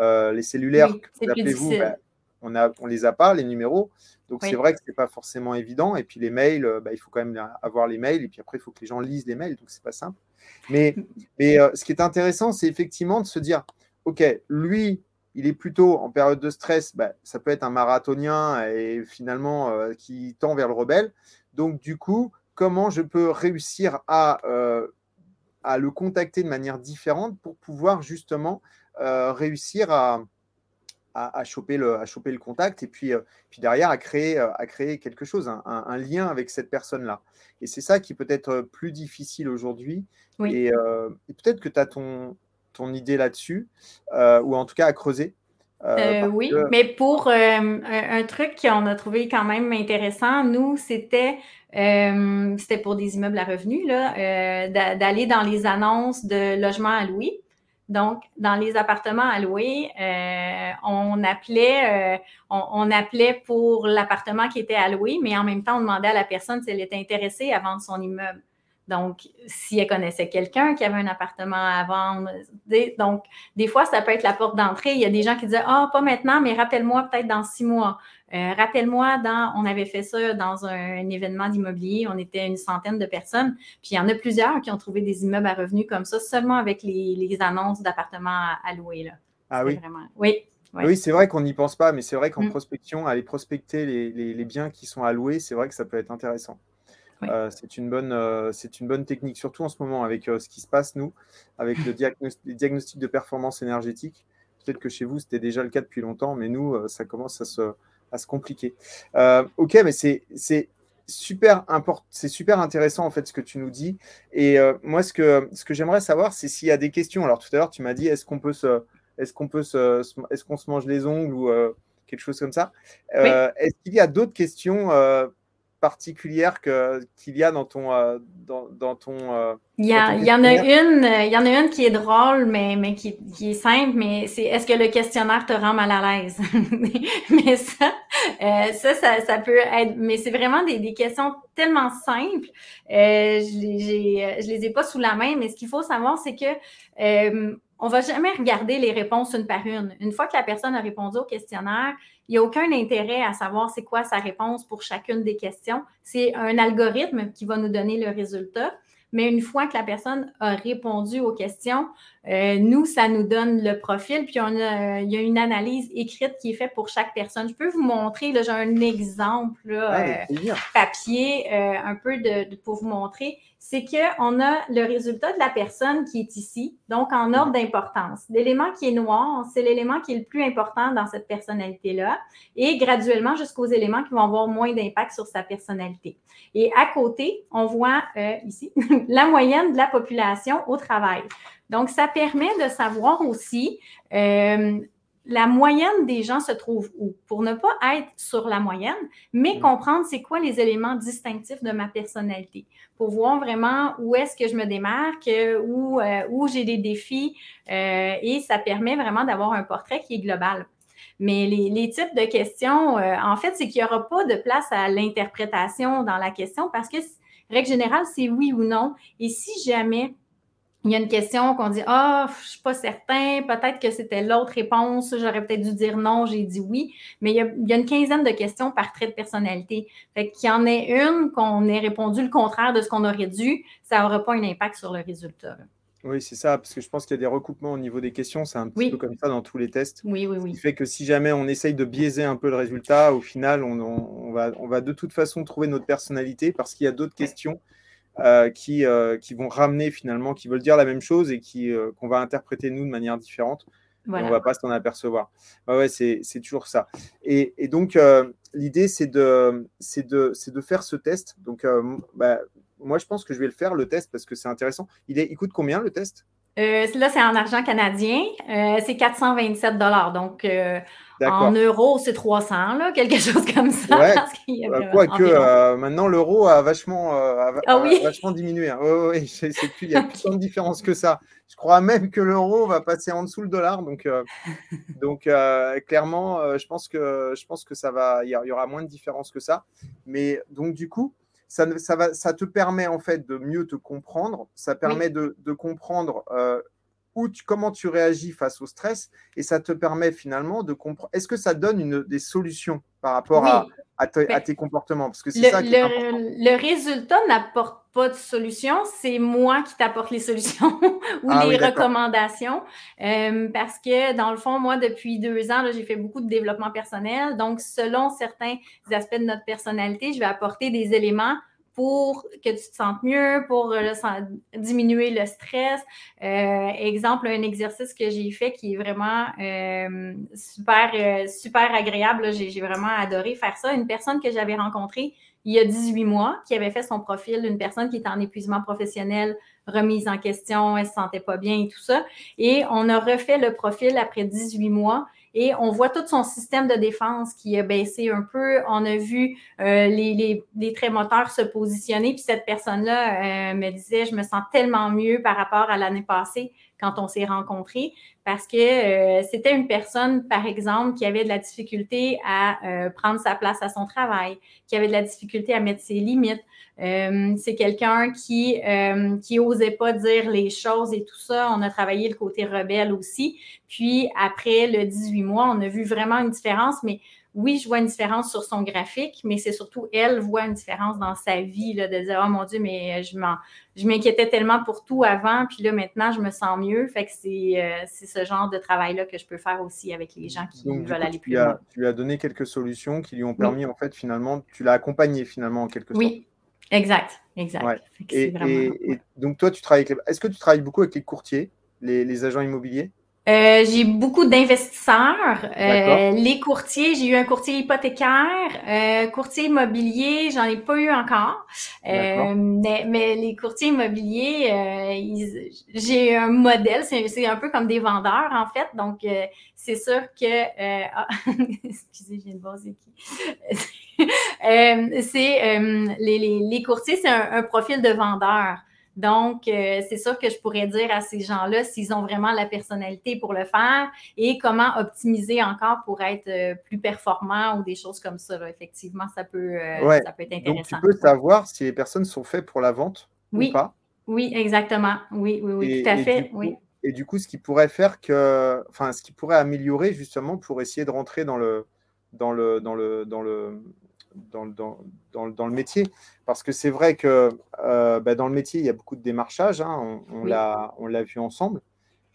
les cellulaires, appelez-vous, bah, on a, on les a pas les numéros. Donc c'est vrai que c'est pas forcément évident. Et puis les mails, bah, il faut quand même avoir les mails. Et puis après, il faut que les gens lisent les mails. Donc c'est pas simple. Mais, mais euh, ce qui est intéressant, c'est effectivement de se dire, OK, lui, il est plutôt en période de stress, bah, ça peut être un marathonien et finalement euh, qui tend vers le rebelle. Donc, du coup, comment je peux réussir à, euh, à le contacter de manière différente pour pouvoir justement réussir à, à, choper le, à choper le contact et puis, puis derrière à créer, à créer quelque chose, un lien avec cette personne-là. Et c'est ça qui peut être plus difficile aujourd'hui. Et, peut-être que tu as ton, ton idée là-dessus, ou en tout cas à creuser. oui, mais pour un, truc qu'on a trouvé quand même intéressant, nous, c'était c'était pour des immeubles à revenus, d'aller dans les annonces de logements à louer. Donc, dans les appartements à louer, on appelait, appelait pour l'appartement qui était à louer, mais en même temps, on demandait à la personne si elle était intéressée à vendre son immeuble. Donc, si elle connaissait quelqu'un qui avait un appartement à vendre, donc, des fois, ça peut être la porte d'entrée. Il y a des gens qui disaient, ah, pas maintenant, mais rappelle-moi peut-être dans six mois. Euh, rappelle-moi, on avait fait ça dans un, événement d'immobilier, on était une centaine de personnes, puis il y en a plusieurs qui ont trouvé des immeubles à revenus comme ça, seulement avec les, annonces d'appartements à, louer. Là. Ah oui. Oui. Oui, c'est vrai qu'on n'y pense pas, mais c'est vrai qu'en mm. prospection, aller prospecter les, biens qui sont à louer, c'est vrai que ça peut être intéressant. Euh, c'est une, bonne, euh, une bonne technique, surtout en ce moment avec ce qui se passe, nous, avec le les diagnostics de performance énergétique. Peut-être que chez vous, c'était déjà le cas depuis longtemps, mais nous, ça commence à se, à se compliquer. ok, mais c'est super important, c'est super intéressant en fait ce que tu nous dis. Et moi, ce que, ce que j'aimerais savoir, c'est s'il y a des questions. Alors tout à l'heure, tu m'as dit, est-ce qu'on peut se, est-ce qu'on peut se, est-ce qu'on se mange les ongles ou quelque chose comme ça? Est-ce qu'il y a d'autres questions particulière qu'il y a dans ton. Euh, dans, ton euh, il, y a, il y en a une, il y en a une qui est drôle, mais, mais qui, qui est simple, mais c'est est-ce que le questionnaire te rend mal à l'aise? mais ça, euh, ça, ça, ça, peut être, mais c'est vraiment des, des, questions tellement simples. Euh, je, les, je les ai pas sous la main, mais ce qu'il faut savoir, c'est que euh, on va jamais regarder les réponses une par une. Une fois que la personne a répondu au questionnaire, il n'y a aucun intérêt à savoir c'est quoi sa réponse pour chacune des questions. C'est un algorithme qui va nous donner le résultat. Mais une fois que la personne a répondu aux questions, euh, nous, ça nous donne le profil, puis on a, il y a une analyse écrite qui est faite pour chaque personne. Je peux vous montrer, j'ai un exemple là, euh, papier, euh, un peu de, pour vous montrer c'est qu'on a le résultat de la personne qui est ici, donc en ordre d'importance. L'élément qui est noir, c'est l'élément qui est le plus important dans cette personnalité-là, et graduellement jusqu'aux éléments qui vont avoir moins d'impact sur sa personnalité. Et à côté, on voit euh, ici la moyenne de la population au travail. Donc, ça permet de savoir aussi euh, la moyenne des gens se trouve où? Pour ne pas être sur la moyenne, mais comprendre c'est quoi les éléments distinctifs de ma personnalité. Pour voir vraiment où est-ce que je me démarque, où, euh, où j'ai des défis. Euh, et ça permet vraiment d'avoir un portrait qui est global. Mais les, les types de questions, euh, en fait, c'est qu'il n'y aura pas de place à l'interprétation dans la question parce que, règle générale, c'est oui ou non. Et si jamais il y a une question qu'on dit Ah, oh, je suis pas certain, peut-être que c'était l'autre réponse, j'aurais peut-être dû dire non, j'ai dit oui. Mais il y, a, il y, a, une quinzaine de questions par trait de personnalité. Fait qu'il y en ait une qu'on ait répondu le contraire de ce qu'on aurait dû, ça n'aura pas un impact sur le résultat. Oui, c'est ça, parce que je pense qu'il y a des recoupements au niveau des questions, c'est un petit peu comme ça dans tous les tests. Oui, oui, oui. Ce qui fait que si jamais on essaye de biaiser un peu le résultat, au final, on, on, va, on va de toute façon trouver notre personnalité parce qu'il y a d'autres questions euh, qui, euh, qui vont ramener finalement, qui veulent dire la même chose et qui euh, qu'on va interpréter nous de manière différente. on ne va pas s'en apercevoir. ouais, c'est toujours ça. Et, donc, euh, l'idée, c'est de, de, de faire ce test. Donc, bah, moi, je pense que je vais le faire, le test, parce que c'est intéressant. Il, est, il coûte combien, le test? Euh, là, c'est en argent canadien. c'est 427 Donc, en euros, c'est 300, là, quelque chose comme ça. Ouais. Quoique, maintenant, l'euro a vachement, ah vachement diminué. Hein. Oui, il n'y a plus tant de différence que ça. Je crois même que l'euro va passer en dessous le dollar. Donc, euh, donc euh, clairement, euh, je, pense que, je pense que ça va, il y, aura moins de différence que ça. Mais donc, du coup, ça, ça, va, ça te permet en fait de mieux te comprendre. Ça permet de, de, comprendre où comment tu réagis face au stress et ça te permet finalement de comprendre. Est-ce que ça donne une, des solutions par rapport à, à, tes comportements? Parce que c'est ça qui le, le résultat n'apporte pas de solution, c'est moi qui t'apporte les solutions ou ah les recommandations. Euh, parce que dans le fond, moi, depuis deux ans, j'ai fait beaucoup de développement personnel. Donc, selon certains aspects de notre personnalité, je vais apporter des éléments pour que tu te sentes mieux, pour euh, diminuer le stress. Euh, exemple, un exercice que j'ai fait qui est vraiment euh, super, super agréable. J'ai vraiment adoré faire ça. Une personne que j'avais rencontrée il y a 18 mois, qui avait fait son profil d'une personne qui était en épuisement professionnel, remise en question, elle se sentait pas bien et tout ça. Et on a refait le profil après 18 mois et on voit tout son système de défense qui a baissé un peu. On a vu euh, les, traits moteurs se positionner. Puis cette personne-là euh, me disait, je me sens tellement mieux par rapport à l'année passée quand on s'est rencontrés parce que euh, c'était une personne, par exemple, qui avait de la difficulté à euh, prendre sa place à son travail, qui avait de la difficulté à mettre ses limites. Euh, c'est quelqu'un qui qui osait pas dire les choses et tout ça. On a travaillé le côté rebelle aussi. Puis après le 18 mois, on a vu vraiment une différence, mais oui, je vois une différence sur son graphique, mais c'est surtout elle voit une différence dans sa vie, là, de dire Oh mon Dieu, mais je je m'inquiétais tellement pour tout avant, puis là, maintenant, je me sens mieux. Fait que c'est, euh, ce genre de travail-là que je peux faire aussi avec les gens qui veulent aller plus loin. Tu lui as donné quelques solutions qui lui ont permis, en fait, finalement, tu l'as accompagné finalement en quelque sorte. Oui, exact, exact. Et, donc, toi, tu travailles avec les... Est-ce que tu travailles beaucoup avec les courtiers, les agents immobiliers? Euh, j'ai beaucoup d'investisseurs. Euh, les courtiers, j'ai eu un courtier hypothécaire, euh, courtier immobilier, j'en ai pas eu encore. Euh, mais, mais, les courtiers immobiliers, euh, j'ai un modèle, c'est un peu comme des vendeurs en fait. Donc c'est sûr que, ah, excusez, viens de voir qui. c'est les, les, les, courtiers, c'est un, un profil de vendeur. Donc, euh, c'est sûr que je pourrais dire à ces gens-là s'ils ont vraiment la personnalité pour le faire et comment optimiser encore pour être euh, plus performant ou des choses comme ça. Effectivement, ça peut, euh, ça peut être intéressant. Donc, tu peux savoir si les personnes sont faites pour la vente oui. ou pas. Oui, exactement. Oui, oui, oui, tout à fait. oui. Et du coup, ce qui pourrait faire que, enfin, ce qui pourrait améliorer justement pour essayer de rentrer dans le, dans le, dans le, dans le, dans, dans, dans, dans, le métier. Parce que c'est vrai que euh, bah, dans le métier, il y a beaucoup de démarchage. Hein, on, on l'a vu ensemble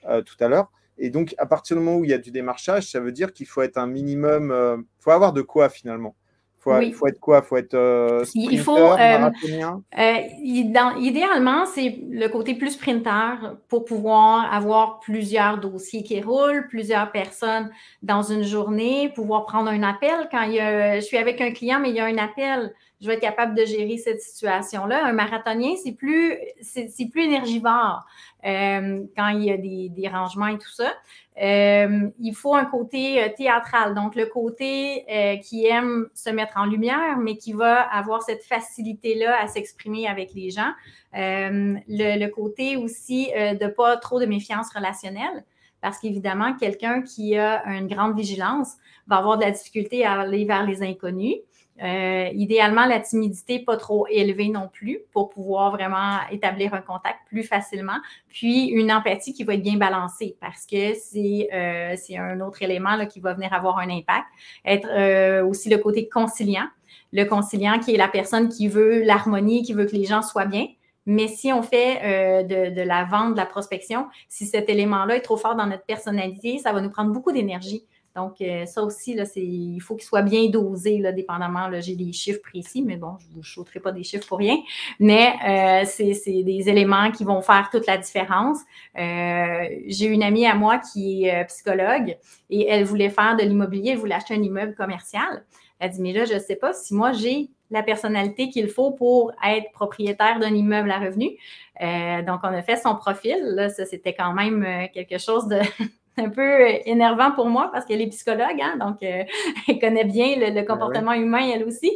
euh, tout à l'heure. Et donc, à partir du moment où il y a du démarchage, ça veut dire qu'il faut être un minimum. Il euh, faut avoir de quoi finalement il faut être quoi? Il faut être euh, il faut, euh, euh idéalement, c'est le côté plus sprinter pour pouvoir avoir plusieurs dossiers qui roulent, plusieurs personnes dans une journée, pouvoir prendre un appel quand il y a, je suis avec un client, mais il y a un appel. Je vais être capable de gérer cette situation-là. Un marathonien, c'est plus, c'est, plus énergivore euh, quand il y a des, des rangements et tout ça. Euh, il faut un côté euh, théâtral, donc le côté qui aime se mettre en lumière, mais qui va avoir cette facilité-là à s'exprimer avec les gens. Le, côté aussi de pas trop de méfiance relationnelle, parce qu'évidemment, quelqu'un qui a une grande vigilance va avoir de la difficulté à aller vers les inconnus. Euh, idéalement, la timidité pas trop élevée non plus pour pouvoir vraiment établir un contact plus facilement. Puis une empathie qui va être bien balancée parce que c'est euh, un autre élément là, qui va venir avoir un impact. Être euh, aussi le côté conciliant. Le conciliant qui est la personne qui veut l'harmonie, qui veut que les gens soient bien. Mais si on fait euh, de, de la vente, de la prospection, si cet élément-là est trop fort dans notre personnalité, ça va nous prendre beaucoup d'énergie. Donc, euh, ça aussi, il faut qu'il soit bien dosé, dépendamment. J'ai des chiffres précis, mais bon, je ne vous sauterai pas des chiffres pour rien. Mais euh, c'est des éléments qui vont faire toute la différence. Euh, j'ai une amie à moi qui est psychologue et elle voulait faire de l'immobilier, elle voulait acheter un immeuble commercial. Elle dit, mais là, je ne sais pas si moi, j'ai la personnalité qu'il faut pour être propriétaire d'un immeuble à revenu. donc, on a fait son profil. Là, ça, c'était quand même quelque chose de un peu euh, énervant pour moi parce qu'elle est psychologue, hein, donc euh, elle connaît bien le, ben comportement humain, elle aussi.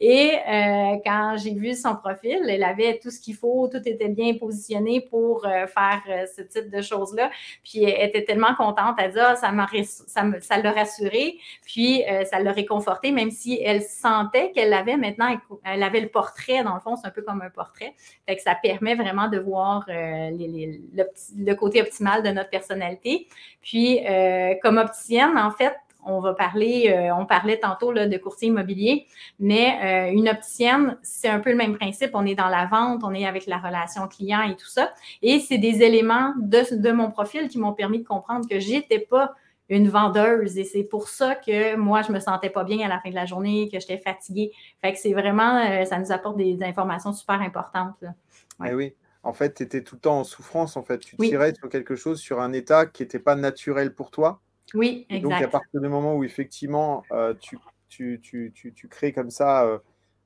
Et euh, quand j'ai vu son profil, elle avait tout ce qu'il faut, tout était bien positionné pour faire ce type de choses-là. Puis elle était tellement contente, elle dit ah, ça m'a ça, ça l'a rassurée, puis ça l'a réconfortée, même si elle sentait qu'elle l'avait maintenant, elle avait le portrait, dans le fond, c'est un peu comme un portrait. Fait que ça permet vraiment de voir le, le côté optimal de notre personnalité. Puis, euh, comme opticienne, en fait, on va parler, euh, on parlait tantôt là, de courtier immobilier, mais euh, une opticienne, c'est un peu le même principe. On est dans la vente, on est avec la relation client et tout ça. Et c'est des éléments de, mon profil qui m'ont permis de comprendre que j'étais pas une vendeuse et c'est pour ça que moi, je me sentais pas bien à la fin de la journée, que j'étais fatiguée. Fait que c'est vraiment, ça nous apporte des, informations super importantes. Eh oui en fait, tu étais tout le temps en souffrance, en fait. Tu tirais sur quelque chose, sur un état qui n'était pas naturel pour toi. Oui, exact. donc, à partir du moment où, effectivement, euh, tu, tu, tu, tu, crées comme ça, euh,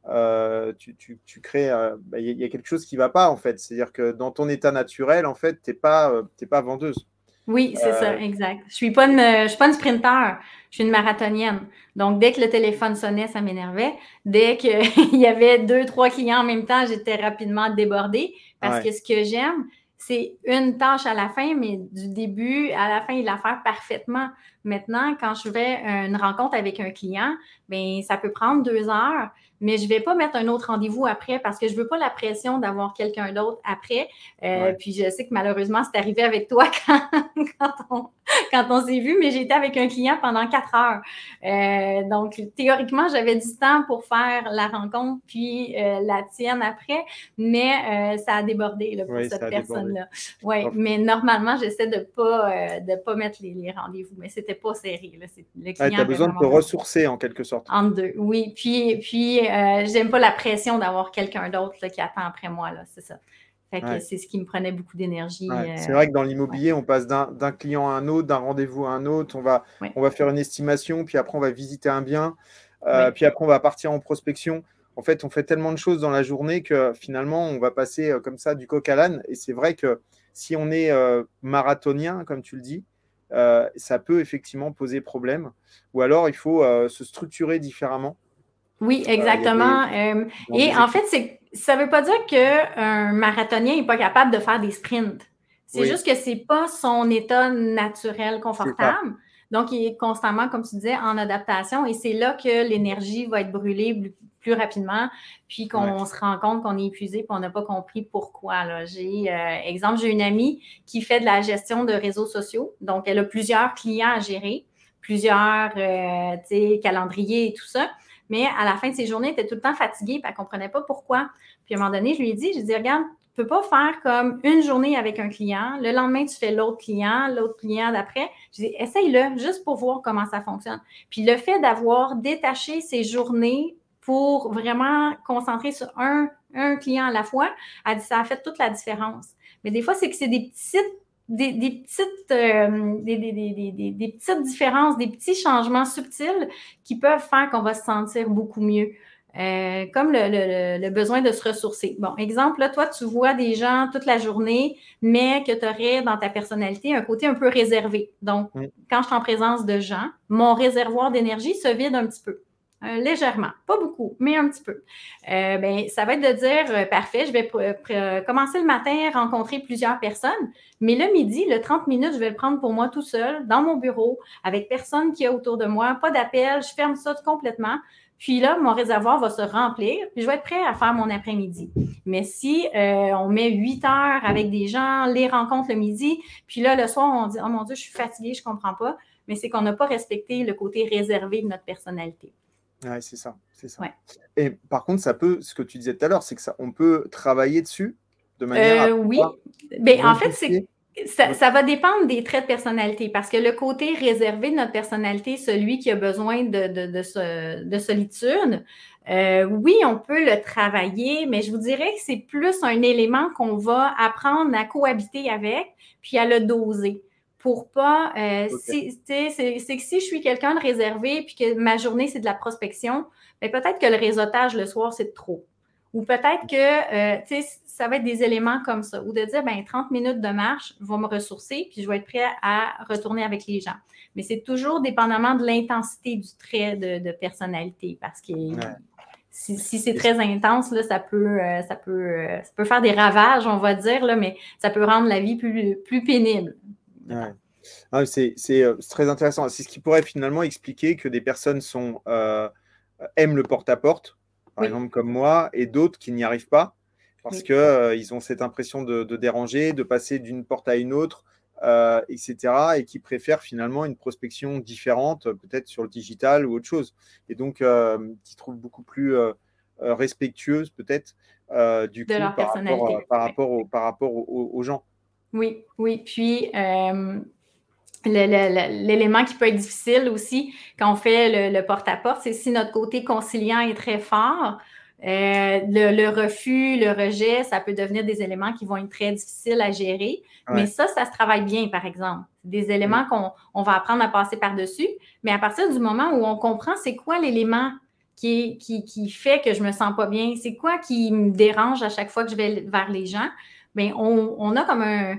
euh, tu, crées, bah, il y, a quelque chose qui ne va pas, en fait. C'est-à-dire que dans ton état naturel, en fait, tu n'es pas, pas vendeuse. Oui, c'est ça, exact. Je ne suis, pas une, je suis pas une sprinter, je suis une marathonienne. Donc, dès que le téléphone sonnait, ça m'énervait. Dès qu'il y avait deux, trois clients en même temps, j'étais rapidement débordée. Parce que ce que j'aime, c'est une tâche à la fin, mais du début à la fin, il la faire parfaitement. Maintenant, quand je fais une rencontre avec un client, bien, ça peut prendre deux heures, mais je ne vais pas mettre un autre rendez-vous après parce que je ne veux pas la pression d'avoir quelqu'un d'autre après. Euh, puis je sais que malheureusement, c'est arrivé avec toi quand, on, quand on s'est vu, mais j'ai été avec un client pendant quatre heures. Euh, donc, théoriquement, j'avais du temps pour faire la rencontre puis euh, la tienne après, mais ça a débordé là, pour cette personne-là. Oui, mais normalement, j'essaie de ne pas, de pas mettre les, rendez-vous, mais c'était pas serré. Là. Le client tu as besoin de te ressourcer en quelque sorte. En deux, oui. Puis, puis euh, j'aime pas la pression d'avoir quelqu'un d'autre qui attend après moi, là, c'est ça. c'est ce qui me prenait beaucoup d'énergie. Euh, c'est vrai que dans l'immobilier, on passe d'un client à un autre, d'un rendez-vous à un autre. On va, on va faire une estimation, puis après, on va visiter un bien, euh, puis après, on va partir en prospection. En fait, on fait tellement de choses dans la journée que finalement, on va passer comme ça du coq à l'âne. Et c'est vrai que si on est marathonien, comme tu le dis, ça peut effectivement poser problème. Ou alors, il faut se structurer différemment. Oui, euh, exactement. Euh, et en fait, ça ne veut pas dire qu'un marathonien n'est pas capable de faire des sprints. C'est juste que ce n'est pas son état naturel confortable. Donc, il est constamment, comme tu disais, en adaptation et c'est là que l'énergie va être brûlée plus rapidement, puis qu'on se rend compte qu'on est épuisé et qu'on n'a pas compris pourquoi. J'ai, euh, exemple, j'ai une amie qui fait de la gestion de réseaux sociaux. Donc, elle a plusieurs clients à gérer, plusieurs calendriers et tout ça. Mais à la fin de ses journées, elle était tout le temps fatiguée, puis elle ne comprenait pas pourquoi. Puis à un moment donné, je lui ai dit, je lui ai dit, regarde, tu ne peux pas faire comme une journée avec un client, le lendemain, tu fais l'autre client, l'autre client d'après. Je dis, essaye-le juste pour voir comment ça fonctionne. Puis le fait d'avoir détaché ses journées pour vraiment concentrer sur un, client à la fois, ça a fait toute la différence. Mais des fois, c'est que c'est des petites des, petites, euh, des, petites différences, des petits changements subtils qui peuvent faire qu'on va se sentir beaucoup mieux. Euh, comme le, besoin de se ressourcer. Bon, exemple, là, toi, tu vois des gens toute la journée, mais que tu aurais dans ta personnalité un côté un peu réservé. Donc, quand je suis en présence de gens, mon réservoir d'énergie se vide un petit peu. Euh, légèrement, pas beaucoup, mais un petit peu. Euh, ben, ça va être de dire, euh, parfait, je vais commencer le matin, rencontrer plusieurs personnes, mais le midi, le 30 minutes, je vais le prendre pour moi tout seul, dans mon bureau, avec personne qui est autour de moi, pas d'appel, je ferme ça complètement. Puis là, mon réservoir va se remplir, puis je vais être prêt à faire mon après-midi. Mais si on met huit heures avec des gens, les rencontres le midi, puis là, le soir, on dit, oh mon Dieu, je suis fatiguée, je ne comprends pas, mais c'est qu'on n'a pas respecté le côté réservé de notre personnalité. Oui, c'est ça, c'est ça. Et par contre, ça peut, ce que tu disais tout à l'heure, c'est que ça, on peut travailler dessus de manière euh, Oui, mais en fait, c'est Ça, va dépendre des traits de personnalité parce que le côté réservé de notre personnalité, celui qui a besoin de, de, solitude, euh, oui, on peut le travailler, mais je vous dirais que c'est plus un élément qu'on va apprendre à cohabiter avec, puis à le doser pour pas. Euh, c'est que si je suis quelqu'un de réservé puis que ma journée, c'est de la prospection, ben, peut-être que le réseautage le soir, c'est trop. Ou peut-être que euh, ça va être des éléments comme ça. Ou de dire, ben, 30 minutes de marche va me ressourcer, puis je vais être prêt à retourner avec les gens. Mais c'est toujours dépendamment de l'intensité du trait de, personnalité. Parce que si, c'est très intense, là, ça, peut, euh, ça, peut, ça peut faire des ravages, on va dire, là, mais ça peut rendre la vie plus, plus pénible. Ouais. Ah, c'est très intéressant. C'est ce qui pourrait finalement expliquer que des personnes sont, aiment le porte-à-porte par exemple comme moi, et d'autres qui n'y arrivent pas parce qu'ils euh, ils ont cette impression de, déranger, de passer d'une porte à une autre, euh, etc. Et qui préfèrent finalement une prospection différente, peut-être sur le digital ou autre chose. Et donc, euh, qui trouvent beaucoup plus respectueuse, peut-être, du coup, par rapport, par, rapport, par rapport aux, gens. Oui, oui. Puis, L'élément qui peut être difficile aussi quand on fait le, porte-à-porte, c'est si notre côté conciliant est très fort, euh, le, refus, le rejet, ça peut devenir des éléments qui vont être très difficiles à gérer. Mais ça, ça se travaille bien, par exemple. Des éléments qu'on on va apprendre à passer par-dessus. Mais à partir du moment où on comprend c'est quoi l'élément qui, qui, qui, fait que je me sens pas bien, c'est quoi qui me dérange à chaque fois que je vais vers les gens, bien, on, on a comme un,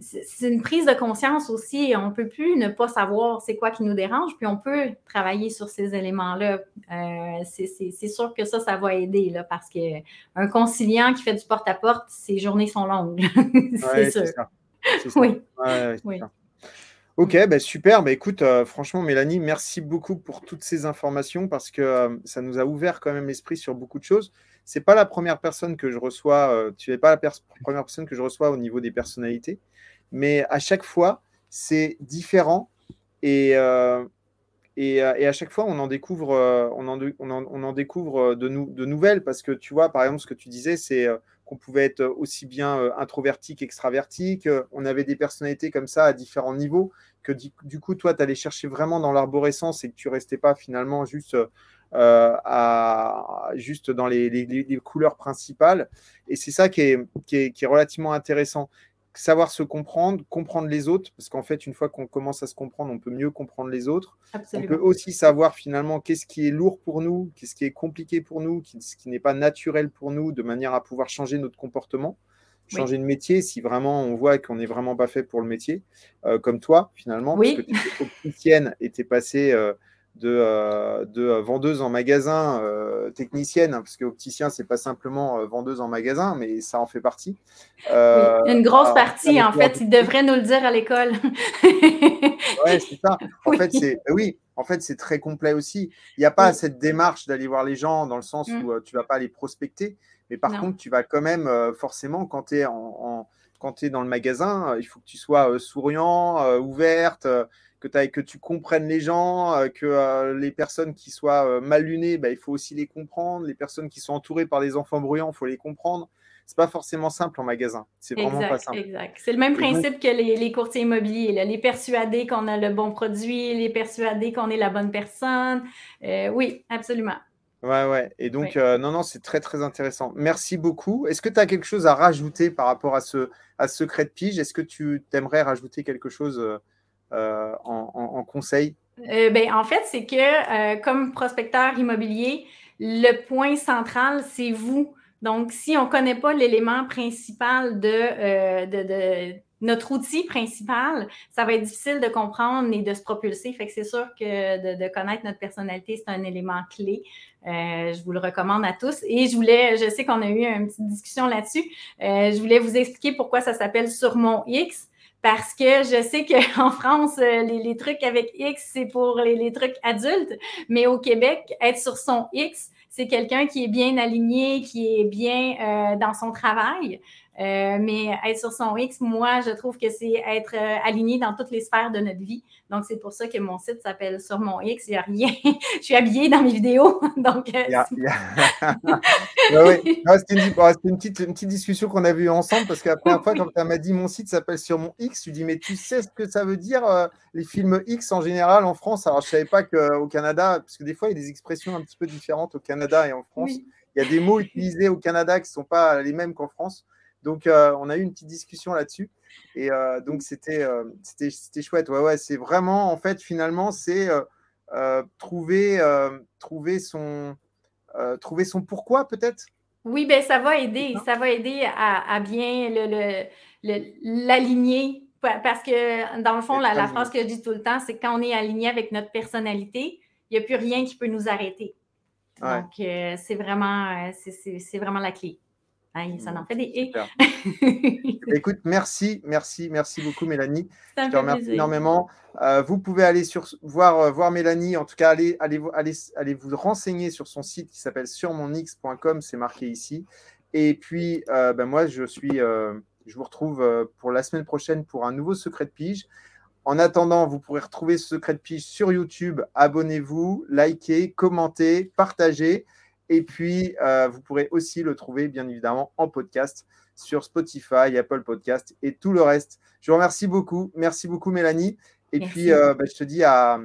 c'est une prise de conscience aussi. On ne peut plus ne pas savoir c'est quoi qui nous dérange, puis on peut travailler sur ces éléments-là. Euh, c'est sûr que ça, ça va aider, là, parce qu'un conciliant qui fait du porte-à-porte, ses journées sont longues. c'est sûr. Oui. oui. Ok, ben super. Ben écoute, euh, franchement, Mélanie, merci beaucoup pour toutes ces informations parce que euh, ça nous a ouvert quand même l'esprit sur beaucoup de choses. C'est pas la première personne que je reçois. tu n'es pas la première personne que je reçois au niveau des personnalités mais à chaque fois, c'est différent et, euh, euh, et, à chaque fois, on en découvre, euh, on en, on en, on en découvre de, de, nouvelles parce que tu vois, par exemple, ce que tu disais, c'est qu'on pouvait être aussi bien introverti qu'extraverti, qu'on avait des personnalités comme ça à différents niveaux, que du, coup, toi, tu allais chercher vraiment dans l'arborescence et que tu restais pas finalement juste. À, juste dans les, les, les, couleurs principales. Et c'est ça qui est, qui, est, qui est, relativement intéressant savoir se comprendre, comprendre les autres, parce qu'en fait, une fois qu'on commence à se comprendre, on peut mieux comprendre les autres. On peut aussi savoir finalement qu'est-ce qui est lourd pour nous, qu'est-ce qui est compliqué pour nous, ce qui n'est pas naturel pour nous, de manière à pouvoir changer notre comportement, changer de métier, si vraiment on voit qu'on n'est vraiment pas fait pour le métier, euh, comme toi finalement, parce que tu opticienne et tu es passé... Euh, de, euh, de euh, vendeuse en magasin, euh, technicienne, hein, parce que opticien, c'est pas simplement vendeuse en magasin, mais ça en fait partie. une grosse partie, en fait, il devrait nous le dire à l'école. oui, c'est ça. En fait, c'est oui, en fait, c'est très complet aussi. Il n'y a pas cette démarche d'aller voir les gens dans le sens mmh. où tu vas pas les prospecter, mais par contre, tu vas quand même forcément quand tu es en, quand es dans le magasin, il faut que tu sois souriant, ouverte que, que tu comprennes les gens, euh, que euh, les personnes qui soient euh, mal lunées, bah, il faut aussi les comprendre. Les personnes qui sont entourées par des enfants bruyants, il faut les comprendre. C'est pas forcément simple en magasin. C'est vraiment pas simple. Exact. C'est le même principe que les, courtiers immobiliers. Les persuader qu'on a le bon produit, les persuader qu'on est la bonne personne. oui, absolument. Ouais, ouais. Et donc, non, non, c'est très, très intéressant. Merci beaucoup. Est-ce que tu as quelque chose à rajouter par rapport à ce, à ce secret de pige? Est-ce que tu aimerais rajouter quelque chose euh, en, conseil? Euh, ben, en fait, c'est que euh, comme prospecteur immobilier, le point central, c'est vous. Donc, si on ne connaît pas l'élément principal de, notre outil principal, ça va être difficile de comprendre et de se propulser. Fait que c'est sûr que de, connaître notre personnalité, c'est un élément clé. je vous le recommande à tous. Et je voulais, je sais qu'on a eu une petite discussion là-dessus. je voulais vous expliquer pourquoi ça s'appelle sur mon X parce que je sais qu'en France, euh, les, trucs avec X, c'est pour les, trucs adultes, mais au Québec, être sur son X, c'est quelqu'un qui est bien aligné, qui est bien euh, dans son travail. Mais être sur son X, moi, je trouve que c'est être aligné dans toutes les sphères de notre vie. Donc, c'est pour ça que mon site s'appelle Sur mon X. Il n'y a rien. je suis habillée dans mes vidéos. Donc, C'était une, petite, une petite discussion qu'on avait eue ensemble parce que la première fois, quand tu m'as dit mon site s'appelle Sur mon X, tu dis, mais tu sais ce que ça veut dire, les films X en général en France? Alors, je ne savais pas qu'au Canada, parce que des fois, il y a des expressions un petit peu différentes au Canada et en France. Il y a des mots utilisés au Canada qui ne sont pas les mêmes qu'en France. Donc, euh, on a eu une petite discussion là-dessus. Et euh, donc, c'était euh, c'était chouette. Ouais, ouais, c'est vraiment, en fait, finalement, c'est trouver, trouver, son, trouver son pourquoi, peut-être? Oui, ben ça va aider. Ça va aider à, à bien l'aligner. Le, parce que, dans le fond, la, la, phrase que je dis tout le temps, c'est quand on est aligné avec notre personnalité, il n'y a plus rien qui peut nous arrêter. Donc, c'est vraiment, c'est vraiment la clé ça en fait des Écoute, merci, merci, merci beaucoup, Mélanie. Je te remercie énormément. Euh, vous pouvez aller sur, voir, euh, voir Mélanie, en tout cas, allez, allez, allez, allez vous renseigner sur son site qui s'appelle surmonx.com, c'est marqué ici. Et puis, euh, ben moi, je suis, je vous retrouve pour la semaine prochaine pour un nouveau secret de pige. En attendant, vous pourrez retrouver ce secret de pige sur YouTube. Abonnez-vous, likez, commentez, partagez. Et puis, euh, vous pourrez aussi le trouver, bien évidemment, en podcast sur Spotify, Apple Podcast et tout le reste. Je vous remercie beaucoup. Merci beaucoup, Mélanie. Et puis, euh, bah, je te dis à,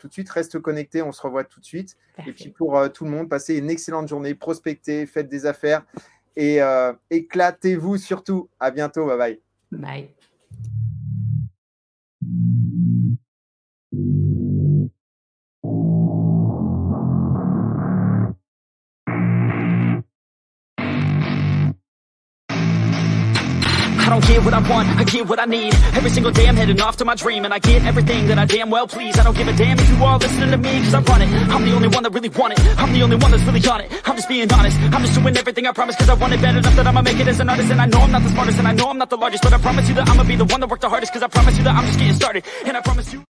tout de suite. Reste connecté. On se revoit tout de suite. Et puis, pour euh, tout le monde, passez une excellente journée. Prospectez, faites des affaires et éclatez-vous surtout. À bientôt. Bye bye. Bye. Get what I want, I get what I need. Every single day I'm heading off to my dream And I get everything that I damn well please. I don't give a damn if you all listening to me Cause I run it, I'm the only one that really want it. I'm the only one that's really on it, I'm just being honest. I'm just doing everything I promise cause I want it bad enough That I'ma make it as an artist. And I know I'm not the smartest and I know I'm not the largest But I promise you that I'ma be the one that worked the hardest Cause I promise you that I'm just getting started. And I promise you